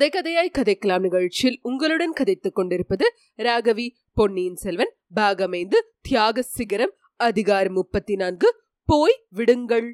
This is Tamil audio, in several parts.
கதை கதையாய் கதைக்கலாம் நிகழ்ச்சியில் உங்களுடன் கதைத்துக் கொண்டிருப்பது ராகவி பொன்னியின் செல்வன் பாகமைந்து தியாக சிகரம் அதிகாரம் முப்பத்தி நான்கு போய் விடுங்கள்.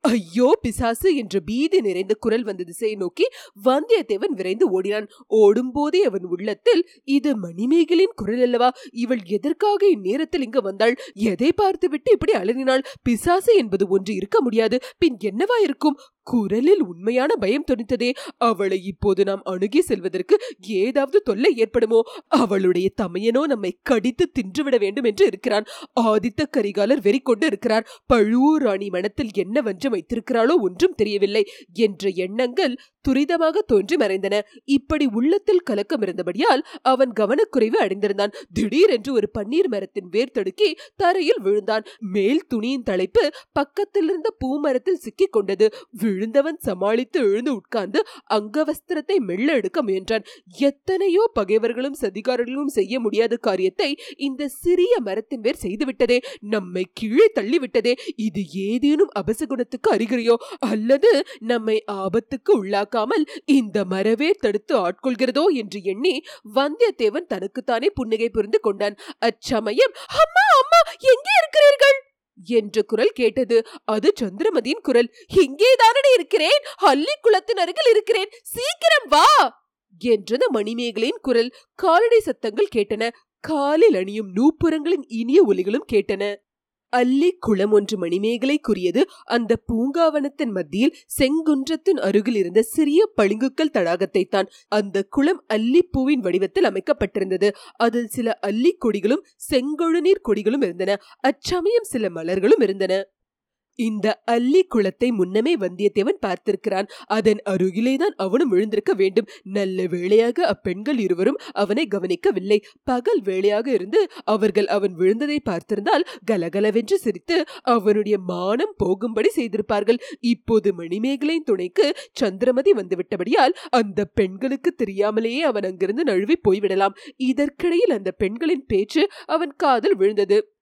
ஐயோ பிசாசு என்ற பீதி நிறைந்த குரல் வந்த திசையை நோக்கி வந்தியத்தேவன் விரைந்து ஓடினான். ஓடும்போதே அவன் உள்ளத்தில் இது மணிமேகலின் குரல் அல்லவா? இவள் எதற்காக இந்நேரத்தில் இங்கு வந்தாள்? எதை பார்த்துவிட்டு இப்படி அலறினாள்? பிசாசு என்பது ஒன்று இருக்க முடியாது. பின் என்னவா இருக்கும் குரலில் உண்மையான பயம் துணித்ததே அவளை இப்போது நாம் அணுகி செல்வதற்கு ஏதாவது தொல்லை ஏற்படுமோ? அவளுடைய தமையனோ நம்மை கடித்து தின்றுவிட வேண்டும் என்று இருக்கிறான். ஆதித்த கரிகாலர் வெறி கொண்டு இருக்கிறார். பழுவூர் ராணி மனத்தில் என்ன வஞ்சம் வைத்திருக்கிறாளோ ஒன்றும் தெரியவில்லை என்ற எண்ணங்கள் துரிதமாக தோன்றி மறைந்தன. இப்படி உள்ளத்தில் கலக்கம் இருந்தபடியால் அவன் கவனக்குறைவு அடைந்திருந்தான். திடீரென்று ஒரு பன்னீர் மரத்தின் வேர் தடுக்கி தரையில் விழுந்தான். மேல் துணியின் தலைப்பு பக்கத்தில் இருந்த பூமரத்தில் சிக்கிக் கொண்டது. விழுந்தவன் சமாளித்து எழுந்து உட்கார்ந்து அங்கவஸ்திரத்தை மெல்ல எடுக்க முயன்றான். எத்தனையோ பகைவர்களும் சதிகாரர்களும் செய்ய முடியாத காரியத்தை இந்த சிறிய மரத்தின் வேர் செய்துவிட்டதே. நம்மை கீழே தள்ளிவிட்டதே. இது ஏதேனும் அபசகுணத்துக்கு அறிகுறியோ? அல்லது நம்மை ஆபத்துக்கு உள்ளாக்காமல் இந்த மரவே தடுத்து ஆட்கொள்கிறதோ என்று எண்ணி வந்தியத்தேவன் தனக்குத்தானே புன்னகை புரிந்து கொண்டான். அச்சமயம்! அம்மா அம்மா எங்கே இருக்கிறீர்கள்? என்ற குரல் கேட்டது. அது சந்திரமதியின் குரல். இங்கேதானடி இருக்கிறேன்? அள்ளி குளத்தின் அருகில் இருக்கிறேன். சீக்கிரம் வா! என்றது மணிமேகலையின் குரல். காலடி சத்தங்கள் கேட்டன. காலில் அணியும் நூப்புறங்களின் இனிய ஒலிகளும் கேட்டன. அல்லி குளம் ஒன்று மணிமேகலைக்குரியது அந்த பூங்காவனத்தின் மத்தியில் செங்குன்றத்தின் அருகில் இருந்த சிறிய பளிங்குக்கல் தடாகத்தை தான் அந்த குளம் அல்லிப்பூவின் வடிவத்தில் அமைக்கப்பட்டிருந்தது. அதில் சில அல்லி கொடிகளும் செங்கொழுநீர் கொடிகளும் இருந்தன. அச்சமயம் சில மலர்களும் இருந்தன. இந்த அல்லி குளத்தை முன்னமே வந்தியத்தேவன் பார்த்திருக்கிறான். அதன் அருகிலேதான் அவனும் விழுந்திருக்க வேண்டும். நல்ல வேளையாக அப்பெண்கள் இருவரும் அவனை கவனிக்கவில்லை. பகல் வேளையாக இருந்து அவர்கள் அவன் விழுந்ததை பார்த்திருந்தால் கலகலவென்று சிரித்து அவனுடைய மானம் போகும்படி செய்திருப்பார்கள். இப்போது மணிமேகலையின் துணைக்கு சந்திரமதி வந்துவிட்டபடியால் அந்த பெண்களுக்கு தெரியாமலேயே அவன் அங்கிருந்து நழுவி போய்விடலாம். இதற்கிடையில் அந்த பெண்களின் பேச்சு அவன் காதில் விழுந்தது.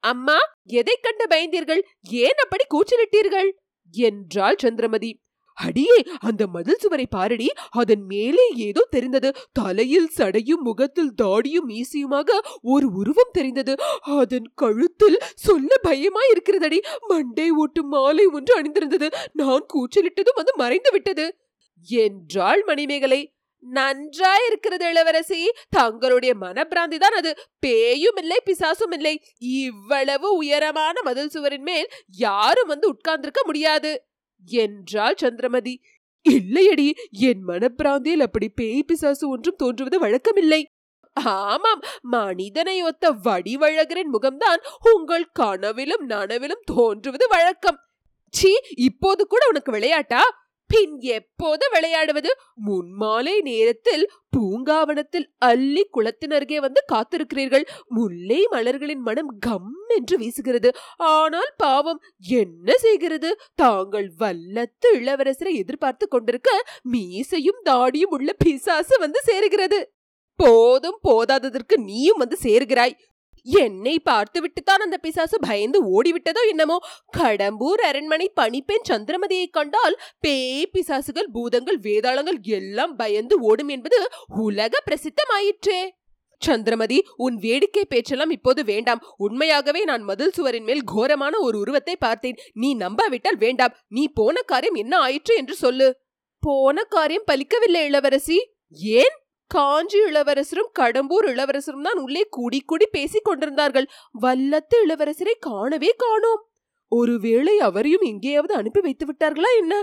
அம்மா எதை கண்டு பயந்தீர்கள்? ஏன் அப்படி கூச்சலிட்டீர்கள்? என்றாள் சந்திரமதி. அடியே அந்த மதில் சுவரை பாரடி. அதன் மேலே ஏதோ தெரிந்தது. தலையில் சடையும் முகத்தில் தாடியும் மீசியுமாக ஒரு உருவம் தெரிந்தது. அதன் கழுத்தில் சொல்ல பயமா இருக்கிறதடி மண்டை ஓட்டும் மாலை ஒன்று அணிந்திருந்தது. நான் கூச்சலிட்டதும் அது மறைந்து விட்டது என்றாள் மணிமேகலை. நன்றாயிருக்கிறது இளவரசி. தங்களுடைய மனப்பிராந்தி தான் அது. பேயும் இல்லை பிசாசும் இல்லை இவ்வளவு உயரமான மதில் சுவரின் மேல் யாரும் வந்து உட்கார்ந்திருக்க முடியாது. என்றாள் சந்திரமதி. இல்லையடி என் மனப்பிராந்தியில் அப்படி பேய் பிசாசு ஒன்றும் தோன்றுவது வழக்கமில்லை. ஆமாம் மனிதனை ஒத்த வடிவழகரின் முகம்தான் உங்கள் கனவிலும் நனவிலும் தோன்றுவது வழக்கம். சி இப்போது கூட உனக்கு விளையாட்டா? பின் எப்போது விளையாடுவது? முன்மாலை நேரத்தில் பூங்காவனத்தில் அள்ளி குளத்தினருகே வந்து காத்திருக்கிறீர்கள். முல்லை மலர்களின் மனம் கம் என்று வீசுகிறது. ஆனால் பாவம் என்ன செய்கிறது? தாங்கள் வல்லத்து இளவரசரை எதிர்பார்த்து கொண்டிருக்க மீசையும் தாடியும் உள்ள பிசாசு வந்து சேருகிறது. போதும் போதாததற்கு நீயும் வந்து சேருகிறாய். என்னை பார்த்துவிட்டுத்தான் அந்த பிசாசு பயந்து ஓடிவிட்டதோ என்னமோ? கடம்பூர் அரண்மனை பணிப்பெண் சந்திரமதியை கண்டால் பேய் பிசாசுகள் பூதங்கள் வேதாளங்கள் எல்லாம் பயந்து ஓடும் என்பது உலக பிரசித்தமாயிற்றே. சந்திரமதி உன் வேடிக்கை பேச்செல்லாம் இப்போது வேண்டாம். உண்மையாகவே நான் மதில் சுவரின் மேல் கோரமான ஒரு உருவத்தை பார்த்தேன். நீ நம்பாவிட்டால் வேண்டாம். நீ போன காரியம் என்ன ஆயிற்று என்று சொல்லு. போன காரியம் பலிக்கவில்லை இளவரசி. ஏன்? காஞ்சி இளவரசரும் கடம்பூர் இளவரசரும் தான் உள்ளே கூடி கூடி பேசிக் கொண்டிருந்தார்கள். வல்லத்து இளவரசரை காணவே காணோம். ஒருவேளை அவரையும் எங்கேயாவது அனுப்பி வைத்து விட்டார்களா என்ன?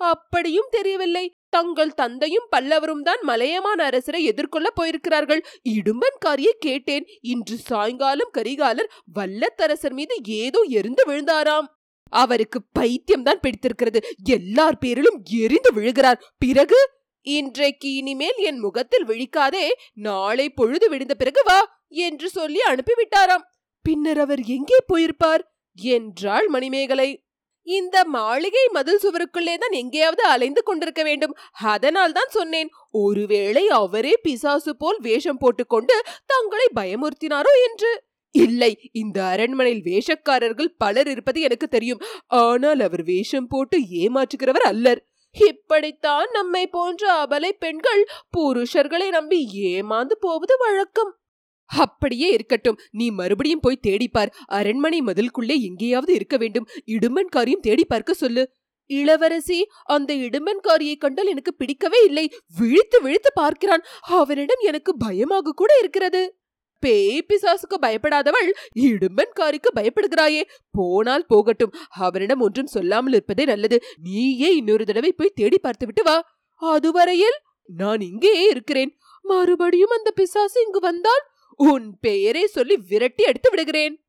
அப்படியும் தெரியவில்லை. தங்கள் தந்தையும் பல்லவரும் தான் மலையமான அரசரை எதிர்கொள்ள போயிருக்கிறார்கள். இடும்பன்காரியை கேட்டேன். இன்று சாயங்காலம் கரிகாலர் வல்லத்தரசர் மீது ஏதோ எரிந்து விழுந்தாராம். அவருக்கு பைத்தியம் தான் பிடித்திருக்கிறது. எல்லார் பேரிலும் எரிந்து விழுகிறார். பிறகு? இன்றைக்கு இனிமேல் என் முகத்தில் விழிக்காதே நாளை பொழுது விடுந்த பிறகு வா என்று சொல்லி அனுப்பிவிட்டாராம். பின்னர் அவர் எங்கே போயிருப்பார் என்றாள் மணிமேகலை. இந்த மாளிகை மதில் சுவருக்குள்ளே தான் எங்கேயாவது அலைந்து கொண்டிருக்க வேண்டும். அதனால் தான் சொன்னேன் ஒருவேளை அவரே பிசாசு போல் வேஷம் போட்டுக்கொண்டு தங்களை பயமுறுத்தினாரோ என்று. இல்லை இந்த அரண்மனையில் வேஷக்காரர்கள் பலர் இருப்பது எனக்கு தெரியும். ஆனால் அவர் வேஷம் போட்டு ஏமாற்றுகிறவர் அல்லர். இப்படித்தான் நம்மை போன்ற அபலை பெண்கள் புருஷர்களை நம்பி ஏமாந்து போவது வழக்கம். அப்படியே இருக்கட்டும். நீ மறுபடியும் போய் தேடிப்பார் அரண்மனை மதிலுக்குள்ளே எங்கேயாவது இருக்க வேண்டும். இடுமன்காரியும் தேடி பார்க்க சொல்லு. இளவரசி அந்த இடுமன்காரியை கண்டால் எனக்கு பிடிக்கவே இல்லை. விழித்து விழித்து பார்க்கிறான். அவனிடம் எனக்கு பயமாக கூட இருக்கிறது. பேய் பிசாசுக்கு பயப்படாதவள் இடும்பன்காரிக்கு பயப்படுகிறாயே. போனால் போகட்டும். அவரிடம் ஒன்றும் சொல்லாமல் இருப்பதே நல்லது. நீயே இன்னொரு தடவை போய் தேடி பார்த்துவிட்டு வா. அதுவரையில் நான் இங்கேயே இருக்கிறேன். மறுபடியும் அந்த பிசாசு இங்கு வந்தால் உன் பெயரை சொல்லி விரட்டி எடுத்து விடுகிறேன்.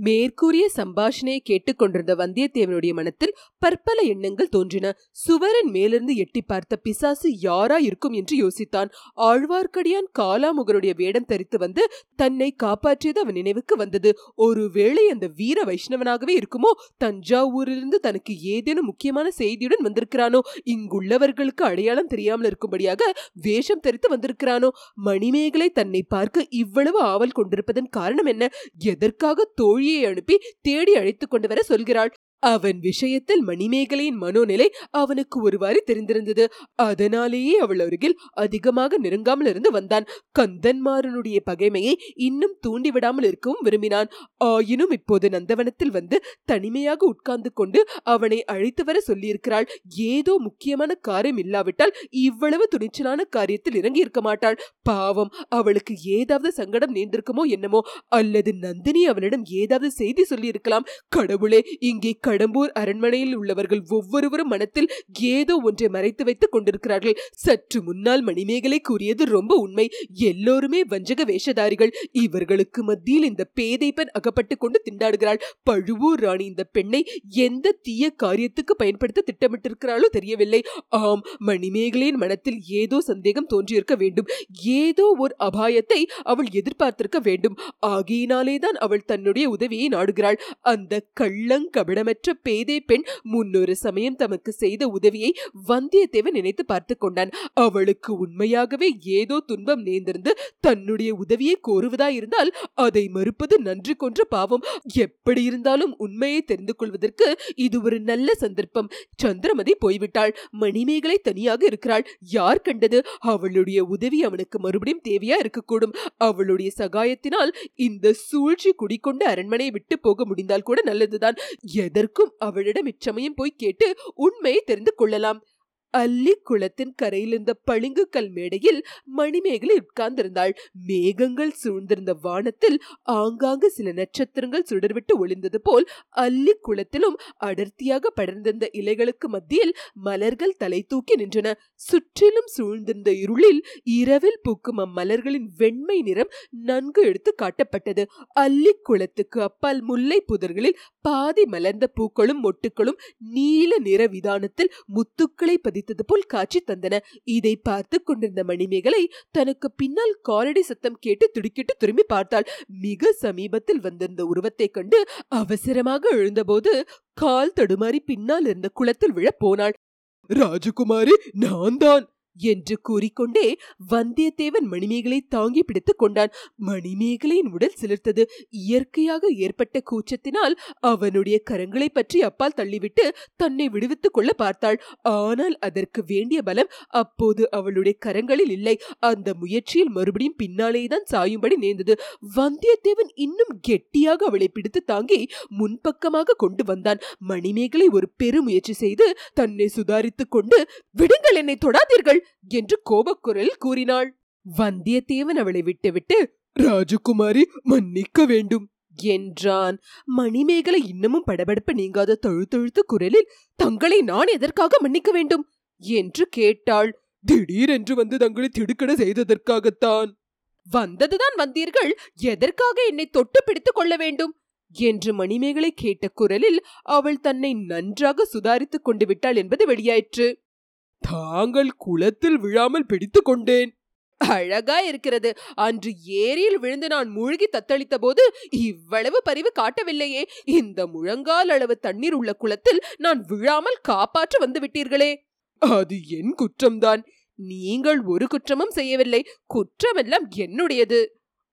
மேற்கூறிய சம்பாஷணையை கேட்டுக்கொண்டிருந்த வந்தியத்தேவனுடைய மனத்தில் பற்பல எண்ணங்கள் தோன்றின. சுவரன் மேலிருந்து எட்டி பார்த்த பிசாசு யாரா இருக்கும் என்று யோசித்தான். ஆழ்வார்க்கடியான் காலாமுகருடைய வேடம் தரித்து வந்து தன்னை காப்பாற்றியது அவன் நினைவுக்கு வந்தது. ஒருவேளை அந்த வீர வைஷ்ணவனாகவே இருக்குமோ? தஞ்சாவூரிலிருந்து தனக்கு ஏதேனும் முக்கியமான செய்தியுடன் வந்திருக்கிறானோ? இங்குள்ளவர்களுக்கு அடையாளம் தெரியாமல் இருக்கும்படியாக வேஷம் தரித்து வந்திருக்கிறானோ? மணிமேகலை தன்னை பார்க்க இவ்வளவு ஆவல் கொண்டிருப்பதன் காரணம் என்ன? எதற்காக தோழி தோழியை அனுப்பி தேடி அழைத்துக் கொண்டு வர சொல்கிறாள். அவன் விஷயத்தில் மணிமேகலையின் மனோநிலை அவனுக்கு ஒருவாறு தெரிந்திருந்தது. அதனாலேயே அவள் அருகில் அதிகமாக நெருங்காமல் இருந்து வந்தான். கந்தன்மாரனுடைய பகைமையை இன்னும் தூண்டிவிடாமல் இருக்கவும் விரும்பினான். ஆயினும் இப்போது நந்தவனத்தில் வந்து தனிமையாக உட்கார்ந்து கொண்டு அவனை அழைத்து வர சொல்லியிருக்கிறாள். ஏதோ முக்கியமான காரியம் இல்லாவிட்டால் இவ்வளவு துணிச்சலான காரியத்தில் இறங்கி இருக்க மாட்டாள். பாவம் அவளுக்கு ஏதாவது சங்கடம் நேர்ந்திருக்குமோ என்னமோ அல்லது நந்தினி அவனிடம் ஏதாவது செய்தி சொல்லியிருக்கலாம். கடவுளே இங்கே கடம்பூர் அரண்மனையில் உள்ளவர்கள் ஒவ்வொருவரும் மனத்தில் ஏதோ ஒன்றை மறைத்து வைத்துக் கொண்டிருக்கிறார்கள். சற்று முன்னால் மணிமேகலை கூறியது ரொம்ப உண்மை. எல்லோருமே வஞ்சக வேஷதாரிகள். இவர்களுக்கு மத்தியில் இந்த பேதை பெண் அகப்பட்டுக் கொண்டு திண்டாடுகிறாள். பழுவூர் ராணி இந்த பெண்ணை எந்த தீய காரியத்துக்கு பயன்படுத்த திட்டமிட்டிருக்கிறாளோ தெரியவில்லை. ஆம் மணிமேகலையின் மனத்தில் ஏதோ சந்தேகம் தோன்றியிருக்க வேண்டும். ஏதோ ஒரு அபாயத்தை அவள் எதிர்பார்த்திருக்க வேண்டும். ஆகையினாலேதான் அவள் தன்னுடைய உதவியை நாடுகிறாள். அந்த கள்ளங்கபடமற்ற பேதை பெண் முன்னொரு சமயம் தமக்கு செய்த உதவியை வந்தியத்தேவன் நினைத்து பார்த்து கொண்டான். அவளுக்கு உண்மையாகவே ஏதோ துன்பம் நேர்ந்திருந்து தன்னுடைய உதவியை கோருவதாயிருந்தால் அதை மறுப்பது நன்றி கொன்ற பாவம். எப்படி இருந்தாலும் உண்மையை தெரிந்து கொள்வதற்கு இது ஒரு நல்ல சந்தர்ப்பம். சந்திரமதி போய்விட்டாள். மணிமேகலை தனியாக இருக்கிறாள். யார் கண்டது? அவளுடைய உதவி அவனுக்கு மறுபடியும் தேவையா இருக்கக்கூடும். அவளுடைய சகாயத்தினால் இந்த சூழ்ச்சி குடிக்கொண்டு அரண்மனையை விட்டு போக முடிந்தால் கூட நல்லதுதான். அவருக்கும் அவளிடம் இச்சமயம் போய் கேட்டு உண்மையை தெரிந்து கொள்ளலாம். அல்லி குளத்தின் கரையிலிருந்த பளிங்கு கல் மேடையில் மணிமேகலை உட்கார்ந்திருந்தாள். மேகங்கள் சூழ்ந்திருந்த வானத்தில் ஆங்காங்கு சில நட்சத்திரங்கள் சுடர்விட்டு ஒளிந்தது போல் அல்லி குளத்திலும் அடர்த்தியாக படர்ந்திருந்த இலைகளுக்கு மத்தியில் மலர்கள் தலை தூக்கி நின்றன. சுற்றிலும் சூழ்ந்திருந்த இருளில் இரவில் பூக்கும் அம்மலர்களின் வெண்மை நிறம் நன்கு எடுத்து காட்டப்பட்டது. அல்லி குளத்துக்கு அப்பால் முல்லை புதர்களில் பாதி மலர்ந்த பூக்களும் மொட்டுக்களும் நீல நிற விதானத்தில் முத்துக்களை பதி பதித்தது போல் காட்சி தந்தன. இதை பார்த்து கொண்டிருந்த மணிமேகலை தனக்கு பின்னால் காலடி சத்தம் கேட்டு துடிக்கிட்டு திரும்பி பார்த்தாள். மிக சமீபத்தில் வந்திருந்த உருவத்தை கண்டு அவசரமாக எழுந்தபோது கால் தடுமாறி பின்னால் இருந்த குளத்தில் விழப் போனாள். ராஜகுமாரி நான் தான் என்று கூறிக்கொண்டே வந்தியத்தேவன் மணிமேகலை தாங்கி பிடித்துக் கொண்டான். மணிமேகலையின் உடல் சிலிர்த்தது. இயற்கையாக ஏற்பட்ட கூச்சத்தினால் அவனுடைய கரங்களை பற்றி அப்பால் தள்ளிவிட்டு தன்னை விடுவித்துக் கொள்ள பார்த்தாள். ஆனால் அதற்கு வேண்டிய பலம் அப்போது அவளுடைய கரங்களில் இல்லை. அந்த முயற்சியில் மறுபடியும் பின்னாலேதான் சாயும்படி நேர்ந்தது. வந்தியத்தேவன் இன்னும் கெட்டியாக அவளை பிடித்து தாங்கி முன்பக்கமாக கொண்டு வந்தான். மணிமேகலை ஒரு பெருமுயற்சி செய்து தன்னை சுதாரித்துக் கொண்டு விடுங்கள் என்னை தொடாதீர்கள்! என்று கோபக்குரல் கூறினாள். வந்தியத்தேவன் அவளை விட்டுவிட்டு ராஜகுமாரி மன்னிக்க வேண்டும் என்றான். மணிமேகலை இன்னமும் படபடப்பு நீங்காத தழுத்தழுத்து குரலில் தங்களை நான் எதற்காக மன்னிக்க வேண்டும்? என்று கேட்டாள். திடீரென்று வந்து தங்களை திடுக்கட செய்ததற்காகத்தான். வந்ததுதான் வந்தீர்கள் எதற்காக என்னை தொட்டு பிடித்துக் கொள்ள வேண்டும்? என்று மணிமேகலை கேட்ட குரலில் அவள் தன்னை நன்றாக சுதாரித்துக் கொண்டு விட்டாள் என்பது வெளியாயிற்று. தாங்கள் குளத்தில் விழாமல் பிடித்துக் கொண்டேன். அழகா இருக்கிறது. அன்று ஏரியில் விழுந்து நான் மூழ்கி தத்தளித்த போது இவ்வளவு பரிவு காட்டவில்லையே. இந்த முழங்கால் அளவு தண்ணீர் உள்ள குளத்தில் நான் விழாமல் காப்பாற்ற வந்து விட்டீர்களே. அது என் குற்றம்தான். நீங்கள் ஒரு குற்றமும் செய்யவில்லை. குற்றமெல்லாம் என்னுடையது.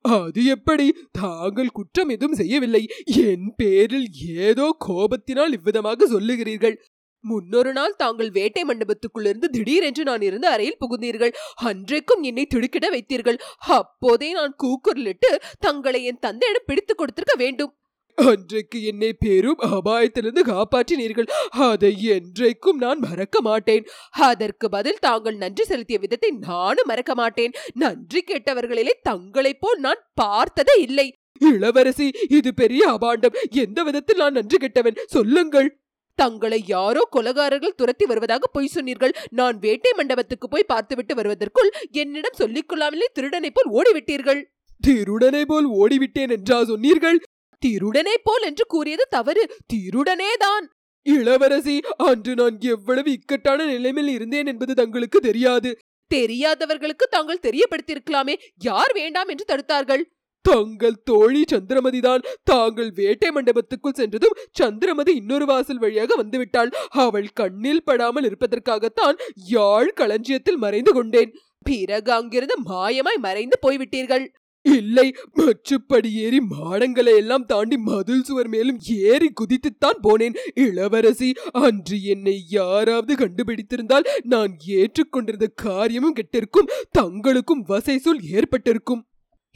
அது எப்படி? தாங்கள் குற்றம் எதுவும் செய்யவில்லை. என் பேரில் ஏதோ கோபத்தினால் இவ்விதமாக சொல்லுகிறீர்கள். முன்னொரு நாள் தாங்கள் வேட்டை மண்டபத்துக்குள்ளிருந்து திடீரென்று நான் இருந்த அறையில் புகுந்தீர்கள். அன்றைக்கும் என்னை திடுக்கிட வைத்தீர்கள். அப்போதே நான் கூக்குரலிட்டு தங்களை என் தந்தையிடம் பிடித்துக் கொடுத்திருக்க வேண்டும். அன்றைக்கு என்னை பெரும் அபாயத்திலிருந்து காப்பாற்றினீர்கள். அதை என்றைக்கும் நான் மறக்க மாட்டேன். அதற்கு பதில் தாங்கள் நன்றி செலுத்திய விதத்தை நானும் மறக்க மாட்டேன். நன்றி கேட்டவர்களிலே தங்களைப் போல் நான் பார்த்ததே இல்லை. இளவரசி இது பெரிய அபாண்டம். எந்த விதத்தில் நான் நன்றி கெட்டவன்? சொல்லுங்கள். தங்களை யாரோ கொலகாரர்கள் துரத்தி வருவதாக பொய் சொன்னீர்கள். நான் வேட்டை மண்டபத்துக்கு போய் பார்த்துவிட்டு வருவதற்குள் என்னிடம் சொல்லிக் கொள்ளாமலே திருடனை போல் ஓடிவிட்டீர்கள். திருடனை போல் ஓடிவிட்டேன் என்றா சொன்னீர்கள்? திருடனை போல் என்று கூறியது தவறு. திருடனேதான். இளவரசி அன்று நான் எவ்வளவு இக்கட்டான நிலைமையில் இருந்தேன் என்பது தங்களுக்கு தெரியாது. தெரியாதவர்களுக்கு தாங்கள் தெரியப்படுத்தியிருக்கலாமே. யார் வேண்டாம் என்று தடுத்தார்கள்? தங்கள் தோழி சந்திரமதிதான் தாங்கள் வேட்டை மண்டபத்துக்குள் சென்றதும் சந்திரமதி இன்னொரு வாசல் வழியாக வந்துவிட்டாள். அவள் கண்ணில் படாமல் இருப்பதற்காகத்தான் யாழ் களஞ்சியத்தில் மறைந்து கொண்டேன். பிறகு அங்கிருந்து மாயமாய் மறைந்து போய்விட்டீர்கள். இல்லை மச்சுப்படி ஏறி மாடங்களை எல்லாம் தாண்டி மதில் சுவர் மேலும் ஏறி குதித்துத்தான் போனேன். இளவரசி அன்று என்னை யாராவது கண்டுபிடித்திருந்தால் நான் ஏற்றுக்கொண்டிருந்த காரியமும் கெட்டிருக்கும் தங்களுக்கும் வசை சொல் ஏற்பட்டிருக்கும்.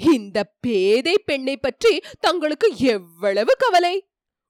இந்த பேதை பெண்ணை பற்றி தங்களுக்கு எவ்வளவு கவலை?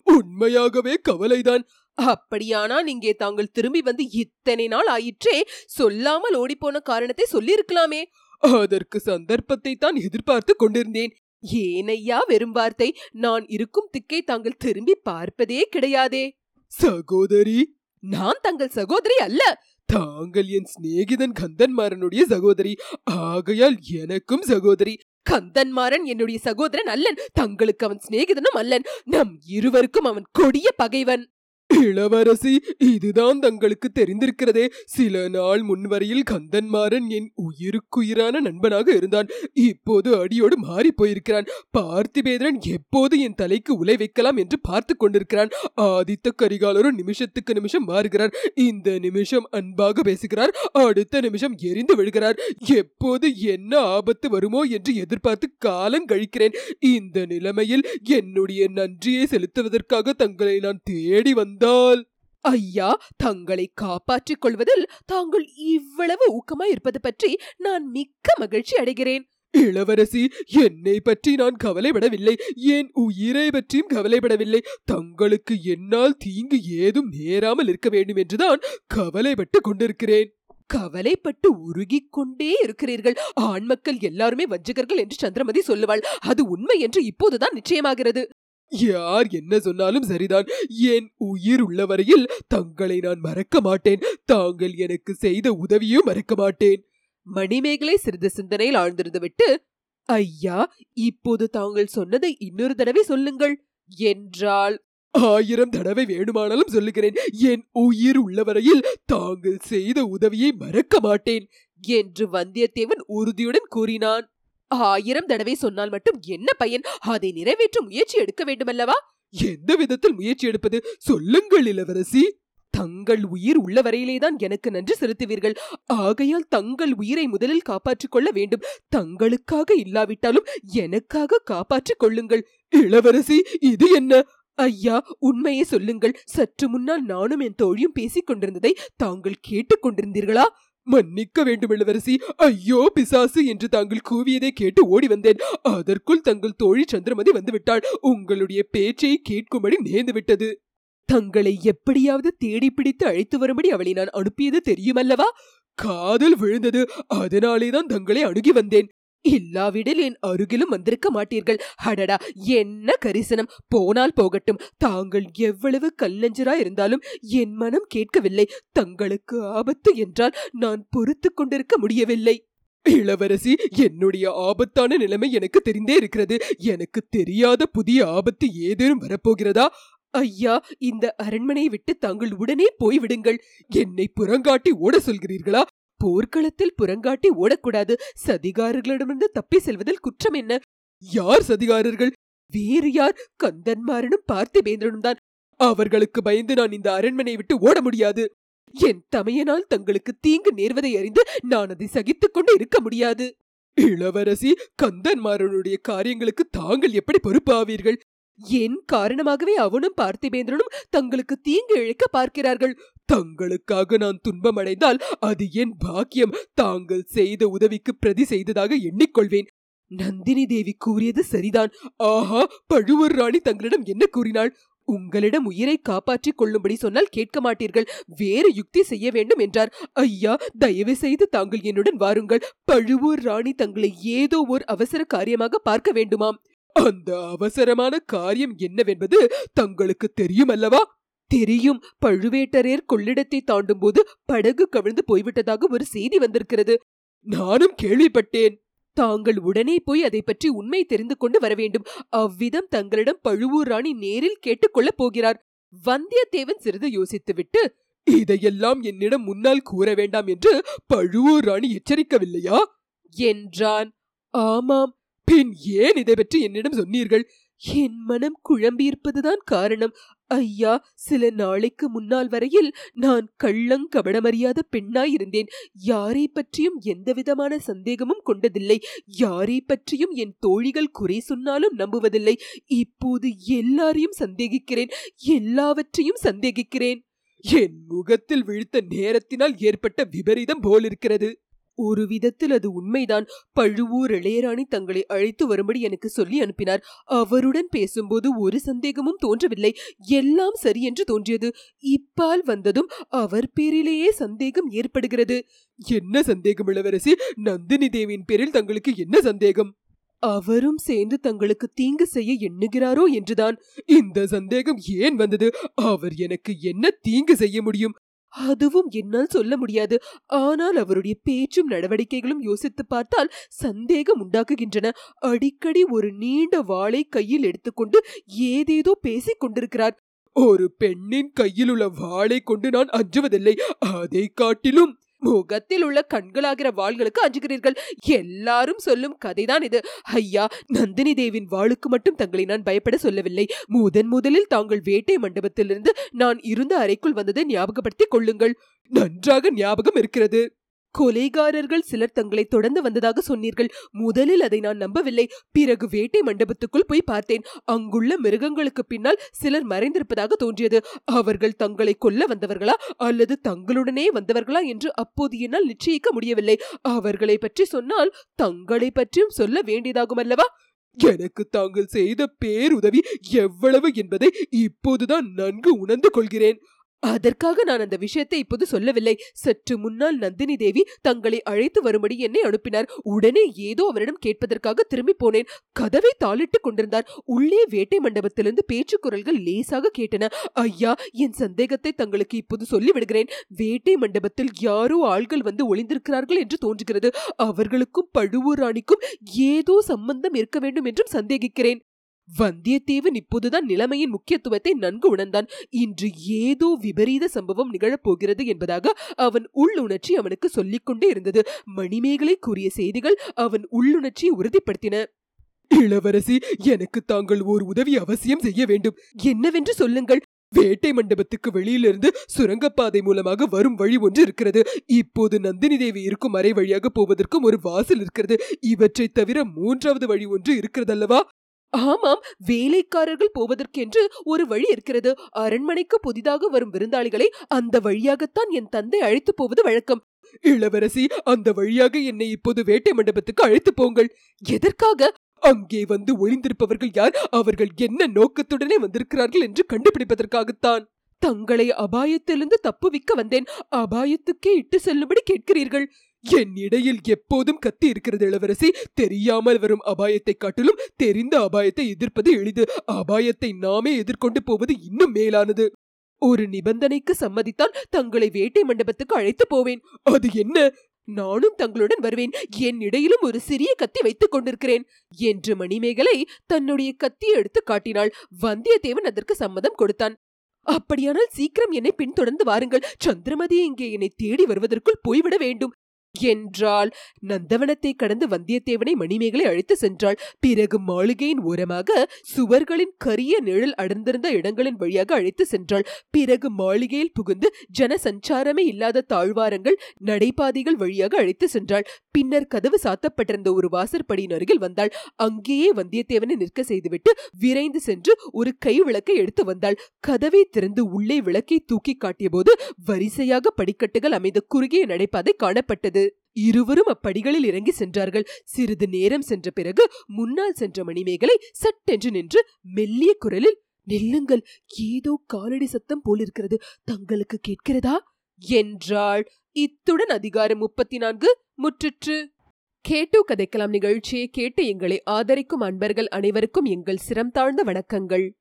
உண்மையாகவே கவலைதான். அப்படியானால் இங்கே தாங்கள் திரும்பி வந்து இத்தனை நாள் ஆயிற்றே சொல்லாமல் ஓடிப்போன காரணத்தை சொல்லியிருக்கலாமே. அதற்கு சந்தர்ப்பத்தை தான் எதிர்பார்த்து கொண்டிருந்தேன். ஏனையா வெறும் வார்த்தை நான் இருக்கும் திக்கை தாங்கள் திரும்பி பார்ப்பதே கிடையாதே. சகோதரி நான் தங்கள் சகோதரி அல்ல. தாங்கள் என் சிநேகிதன் கந்தன்மாரனுடைய சகோதரி. ஆகையால் எனக்கும் சகோதரி. கந்தன்மாரன் என்னுடைய சகோதரன் அல்லன். தங்களுக்கு அவன் சிநேகிதனும் அல்லன். நம் இருவருக்கும் அவன் கொடிய பகைவன். இளவரசி இதுதான் தங்களுக்கு தெரிந்திருக்கிறதே. சில நாள் முன்வரையில் கந்தன்மாறன் என் உயிருக்குயிரான நண்பனாக இருந்தான். இப்போது அடியோடு மாறி போயிருக்கிறான். பார்த்திபேந்திரன் எப்போது என் தலைக்கு உலை வைக்கலாம் என்று பார்த்து கொண்டிருக்கிறான். ஆதித்த கரிகாலரும் நிமிஷத்துக்கு நிமிஷம் மாறுகிறார். இந்த நிமிஷம் அன்பாக பேசுகிறார். அடுத்த நிமிஷம் எரிந்து விழுகிறார். எப்போது என்ன ஆபத்து வருமோ என்று எதிர்பார்த்து காலம் கழிக்கிறேன். இந்த நிலைமையில் என்னுடைய நன்றியை செலுத்துவதற்காக தங்களை நான் தேடி வந்தால் ஐயா தங்களை காப்பாற்றிக் கொள்வதில் தாங்கள் இவ்வளவு ஊக்கமாய் இருப்பது பற்றி நான் மிக்க மகிழ்ச்சி அடைகிறேன். இளவரசி என்னை பற்றி நான் கவலைப்படவில்லை. என் உயிரை பற்றியும் கவலைப்படவில்லை. தங்களுக்கு என்னால் தீங்கு ஏதும் நேராமல் இருக்க வேண்டும் என்றுதான் கவலைப்பட்டு கொண்டிருக்கிறேன். கவலைப்பட்டு உருகிக் கொண்டே இருக்கிறீர்கள். ஆண் மக்கள் எல்லாருமே வஞ்சகர்கள் என்று சந்திரமதி சொல்லுவாள். அது உண்மை என்று இப்போதுதான் நிச்சயமாகிறது. யார் என்ன சொன்னாலும் சரிதான். என் உயிர் உள்ளவரையில் தங்களை நான் மறக்க மாட்டேன். தாங்கள் எனக்கு செய்த உதவியும் மறக்க மாட்டேன். மணிமேகலை சிறிது சிந்தனையில் ஆழ்ந்திருந்து விட்டு ஐயா இப்போது தாங்கள் சொன்னதை இன்னொரு தடவை சொல்லுங்கள். என்றால் ஆயிரம் தடவை வேணுமானாலும் சொல்லுகிறேன். என் உயிர் உள்ளவரையில் தாங்கள் செய்த உதவியை மறக்க மாட்டேன். என்று வந்தியத்தேவன் உறுதியுடன் கூறினான். ஆயிரம் தடவை சொன்னால் மட்டும் என்ன பயன்? அதை நிறைவேற்ற முயற்சி எடுக்க வேண்டுமல்லவா? எந்த விதத்தில் முயற்சி எடுப்பது? சொல்லுங்கள் இளவரசி. தங்கள் உயிர் உள்ள வரையிலேதான் எனக்கு நன்றி செலுத்துவீர்கள். ஆகையால் தங்கள் உயிரை முதலில் காப்பாற்றிக் கொள்ள வேண்டும். தங்களுக்காக இல்லாவிட்டாலும் எனக்காக காப்பாற்றிக் கொள்ளுங்கள். இளவரசி இது என்ன? ஐயா உண்மையை சொல்லுங்கள். சற்று முன்னால் நானும் என் தோழியும் பேசிக் கொண்டிருந்ததை தாங்கள் கேட்டுக் கொண்டிருந்தீர்களா? மன்னிக்க வேண்டும் இளவரசி. ஐயோ பிசாசு என்று தாங்கள் கூவியதை கேட்டு ஓடி வந்தேன். அதற்குள் தங்கள் தோழி சந்திரமதி வந்துவிட்டாள். உங்களுடைய பேச்சை கேட்கும்படி நேர்ந்து விட்டது தங்களை எப்படியாவது தேடி பிடித்து அழைத்து வரும்படி அவளை நான் அனுப்பியது தெரியுமல்லவா? காதல் விழுந்தது. அதனாலேதான் தங்களை அணுகி வந்தேன். இல்லாவிடில் என் அருகிலும் வந்திருக்க மாட்டீர்கள். அடடா என்ன கரிசனம். போனால் போகட்டும். தாங்கள் எவ்வளவு கல்லஞ்சரா இருந்தாலும் என் மனம் கேட்கவில்லை. தங்களுக்கு ஆபத்து என்றால் நான் பொறுத்து கொண்டிருக்க முடியவில்லை. இளவரசி என்னுடைய ஆபத்தான நிலைமை எனக்கு தெரிந்தே இருக்கிறது. எனக்கு தெரியாத புதிய ஆபத்து ஏதேனும் வரப்போகிறதா? ஐயா இந்த அரண்மனையை விட்டு தாங்கள் உடனே போய்விடுங்கள். என்னை புறங்காட்டி ஓட சொல்கிறீர்களா? போர்க்களத்தில் புறங்காட்டி ஓடக்கூடாது. சதிகாரர்களிடமிருந்து தப்பி செல்வதில் குற்றம் என்ன? யார் சதிகாரர்கள்? வேறு யார்? கந்தன்மாரனும் பார்த்திபேந்திரனும் தான். அவர்களுக்கு பயந்து நான் இந்த அரண்மனை விட்டு ஓட முடியாது. என் தமையனால் தங்களுக்கு தீங்கு நேர்வதை அறிந்து நான் அதை சகித்துக் கொண்டு இருக்க முடியாது. இளவரசி கந்தன்மாரனுடைய காரியங்களுக்கு தாங்கள் எப்படி பொறுப்பாவீர்கள்? என் காரணமாகவே அவனும் பார்த்திபேந்திரனும் தங்களுக்கு தீங்கு இழைக்க பார்க்கிறார்கள். தங்களுக்காக நான் துன்பமடைந்தால் அது என் பாக்கியம். தாங்கள் செய்த உதவிக்கு பிரதி செய்ததாக எண்ணிக்கொள்வேன். நந்தினி தேவி கூறியது சரிதான். ஆஹா பழுவூர் ராணி தங்களிடம் என்ன கூறினாள்? உங்களிடம் உயிரை காப்பாற்றிக் கொள்ளும்படி சொன்னால் கேட்க மாட்டீர்கள். வேறு யுக்தி செய்ய வேண்டும் என்றார். ஐயா தயவு செய்து தாங்கள் என்னுடன் வாருங்கள். பழுவூர் ராணி தங்களை ஏதோ ஓர் அவசர காரியமாக பார்க்க வேண்டுமாம். அந்த அவசரமான காரியம் என்னவென்பது தங்களுக்கு தெரியும் அல்லவா தெரியும். பழுவேட்டரையர் கொள்ளிடத்தை தாண்டும் போது படகு கவிழ்ந்து போய்விட்டதாக ஒரு செய்தி வந்திருக்கிறது. நானும் கேள்விப்பட்டேன். தாங்கள் உடனே போய் அதை பற்றி உண்மை தெரிந்து கொண்டு வர வேண்டும். அவ்விதம் தங்களிடம் பழுவூர் ராணி நேரில் கேட்டுக்கொள்ளப் போகிறார். வந்தியத்தேவன் சிறிது யோசித்துவிட்டு இதையெல்லாம் என்னிடம் முன்னால் கூற வேண்டாம் என்று பழுவூர் ராணி எச்சரிக்கவில்லையா? என்றான். ஆமாம். பின் ஏன் இதை பற்றி என்னிடம் சொன்னீர்கள்? என் மனம் குழம்பியிருப்பதுதான் காரணம். ஐயா சில நாளைக்கு முன்னால் வரையில் நான் கள்ளங்கபடமறியாத பெண்ணாயிருந்தேன். யாரை பற்றியும் எந்தவிதமான சந்தேகமும் கொண்டதில்லை. யாரை பற்றியும் என் தோழிகள் குறை சொன்னாலும் நம்புவதில்லை. இப்போது எல்லாரையும் சந்தேகிக்கிறேன். எல்லாவற்றையும் சந்தேகிக்கிறேன். என் முகத்தில் விழுத்த நேரத்தினால் ஏற்பட்ட விபரீதம் போலிருக்கிறது. ஒரு விதத்தில் அது உண்மைதான். பழுவூர் இளையராணி தங்களை அழைத்து வரும்படி எனக்கு சொல்லி அனுப்பினார். அவருடன் பேசும்போது ஒரு சந்தேகமும் தோன்றவில்லை. எல்லாம் சரி என்று தோன்றியது. இப்பால் வந்ததும் அவர் பேரிலேயே சந்தேகம் ஏற்படுகிறது. என்ன சந்தேகம் இளவரசி? நந்தினி தேவியின் பேரில் தங்களுக்கு என்ன சந்தேகம்? அவரும் சேர்ந்து தங்களுக்கு தீங்கு செய்ய எண்ணுகிறாரோ என்றுதான். இந்த சந்தேகம் ஏன் வந்தது? அவர் எனக்கு என்ன தீங்கு செய்ய முடியும்? அதுவும் என்னால் சொல்ல முடியாது. ஆனால் அவருடைய பேச்சும் நடவடிக்கைகளும் யோசித்து பார்த்தால் சந்தேகம் உண்டாக்குகின்றன. அடிக்கடி ஒரு நீண்ட வாளை கையில் எடுத்துக்கொண்டு ஏதேதோ பேசிக் கொண்டிருக்கிறார். ஒரு பெண்ணின் கையில் உள்ள வாளை கொண்டு நான் அஞ்சுவதில்லை. அதை காட்டிலும் முகத்தில் உள்ள கண்களாகிற வாள்களுக்கு அஞ்சுகிறீர்கள். எல்லாரும் சொல்லும் கதைதான் இது. ஐயா நந்தினி தேவின் வாளுக்கு மட்டும் தங்களை நான் பயப்பட சொல்லவில்லை. முதன் முதலில் தாங்கள் வேட்டை மண்டபத்திலிருந்து நான் இருந்த அறைக்குள் வந்ததை ஞாபகப்படுத்திக் கொள்ளுங்கள். நன்றாக ஞாபகம் இருக்கிறது. கொலைகாரர்கள் சிலர் தங்களை தொடர்ந்து வந்ததாக சொன்னீர்கள். முதலில் அதை நான் நம்பவில்லை. பிறகு வேட்டை மண்டபத்துக்குள் போய் பார்த்தேன். அங்குள்ள மிருகங்களுக்கு பின்னால் சிலர் மறைந்திருப்பதாக தோன்றியது. அவர்கள் தங்களை கொல்ல வந்தவர்களா அல்லது தங்களுடனே வந்தவர்களா என்று அப்போது என்னால் நிச்சயிக்க முடியவில்லை. அவர்களை பற்றி சொன்னால் தங்களை பற்றியும் சொல்ல வேண்டியதாகும் அல்லவா? எனக்கு தாங்கள் செய்த பேருதவி எவ்வளவு என்பதை இப்போதுதான் நன்கு உணர்ந்து கொள்கிறேன். அதற்காக நான் அந்த விஷயத்தை இப்போது சொல்லவில்லை. சற்று முன்னால் நந்தினி தேவி தங்களை அழைத்து வரும்படி என்னை அனுப்பினார். உடனே ஏதோ அவரிடம் கேட்பதற்காக திரும்பி போனேன். கதவை தாளிட்டுக் கொண்டிருந்தார். உள்ளே வேட்டை மண்டபத்திலிருந்து பேச்சு குரல்கள் லேசாக கேட்டன. ஐயா என் சந்தேகத்தை தங்களுக்கு இப்போது சொல்லிவிடுகிறேன். வேட்டை மண்டபத்தில் யாரோ ஆள்கள் வந்து ஒளிந்திருக்கிறார்கள் என்று தோன்றுகிறது. அவர்களுக்கும் பழுவூர் ராணிக்கும் ஏதோ சம்பந்தம் இருக்க வேண்டும் என்றும் சந்தேகிக்கிறேன். வந்தியத்தேவன் இப்போதுதான் நிலைமையின் முக்கியத்துவத்தை நன்கு உணர்ந்தான். இன்று ஏதோ விபரீத சம்பவம் நிகழப்போகிறது என்பதாக அவன் உள்ளுணர்ச்சி அவனுக்கு சொல்லிக்கொண்டே இருந்தது. மணிமேகலை கூறிய செய்திகள் அவன் உள்ளுணர்ச்சியை உறுதிப்படுத்தின. இளவரசி எனக்கு தாங்கள் ஓர் உதவி அவசியம் செய்ய வேண்டும். என்னவென்று சொல்லுங்கள். வேட்டை மண்டபத்துக்கு வெளியிலிருந்து சுரங்கப்பாதை மூலமாக வரும் வழி ஒன்று இருக்கிறது. இப்போது நந்தினி தேவி இருக்கும் அறை வழியாக போவதற்கும் ஒரு வாசல் இருக்கிறது. இவற்றை தவிர மூன்றாவது வழி ஒன்று இருக்கிறதல்லவா? ஆமாம் வேலைக்காரர்கள் போவதற்கென்று ஒரு வழி இருக்கிறது. அரண்மனைக்கு புதிதாக வரும் விருந்தாளிகளை அந்த வழியாகத்தான் என் தந்தை அழைத்து போவது வழக்கம். இளவரசி அந்த வழியாக என்னை இப்போது வேட்டை மண்டபத்துக்கு அழைத்து போங்கள். எதற்காக? அங்கே வந்து ஒளிந்திருப்பவர்கள் யார்? அவர்கள் என்ன நோக்கத்துடனே வந்திருக்கிறார்கள் என்று கண்டுபிடிப்பதற்காகத்தான். தங்களை அபாயத்திலிருந்து தப்புவிக்க வந்தேன். அபாயத்துக்கே இட்டு செல்லும்படி கேட்கிறீர்கள். என் இடையில் எப்போதும் கத்தி இருக்கிறது இளவரசி. தெரியாமல் வரும் அபாயத்தை காட்டிலும் தெரிந்த அபாயத்தை எதிர்ப்பது எளிது. அபாயத்தை நாமே எதிர்கொண்டு போவது இன்னும் மேலானது. ஒரு நிபந்தனைக்கு சம்மதித்தால் தங்களை வேட்டை மண்டபத்துக்கு அழைத்து போவேன். அது என்ன? நானும் தங்களுடன் வருவேன். என் இடையிலும் ஒரு சிறிய கத்தி வைத்துக் கொண்டிருக்கிறேன் என்று மணிமேகலை தன்னுடைய கத்தியை எடுத்து காட்டினாள். வந்தியத்தேவன் அதற்கு சம்மதம் கொடுத்தான். அப்படியானால் சீக்கிரம் என்னை பின்தொடர்ந்து வாருங்கள். சந்திரமதி இங்கே என்னை தேடி வருவதற்குள் போய்விட வேண்டும். என்றாள். நந்தவனத்தை கடந்து வந்தியத்தேவனை மணிமேகலை அழைத்து சென்றாள். பிறகு மாளிகையின் ஓரமாக சுவர்களின் கரிய நிழல் அடர்ந்திருந்த இடங்களின் வழியாக அழைத்து சென்றாள். பிறகு மாளிகையில் புகுந்து ஜன சஞ்சாரமே இல்லாத தாழ்வாரங்கள் நடைபாதைகள் வழியாக அழைத்து சென்றாள். பின்னர் கதவு சாத்தப்பட்டிருந்த ஒரு வாசற்படியின் அருகில் வந்தாள். அங்கேயே வந்தியத்தேவனை நிற்க செய்துவிட்டு விரைந்து சென்று ஒரு கை விளக்கை எடுத்து வந்தாள். கதவை திறந்து உள்ளே விளக்கை தூக்கி காட்டியபோது வரிசையாக படிக்கட்டுகள் அமைந்த குறுகிய நடைபாதை காணப்பட்டது. இருவரும் அப்படிகளில் இறங்கி சென்றார்கள். சிறிது நேரம் சென்ற பிறகு முன்னால் சென்ற மணிமேகலை சட்டென்று நின்று மெல்லிய குரலில் நெல்லுங்கள் ஏதோ காலடி சத்தம் போலிருக்கிறது. தங்களுக்கு கேட்கிறதா? என்றாள். இத்துடன் அதிகாரம் முப்பத்தி நான்கு முற்றிற்று. கேட்டு கதைக்கலாம் நிகழ்ச்சியை கேட்டு எங்களை ஆதரிக்கும் அன்பர்கள் அனைவருக்கும் எங்கள் சிரம் தாழ்ந்த வணக்கங்கள்.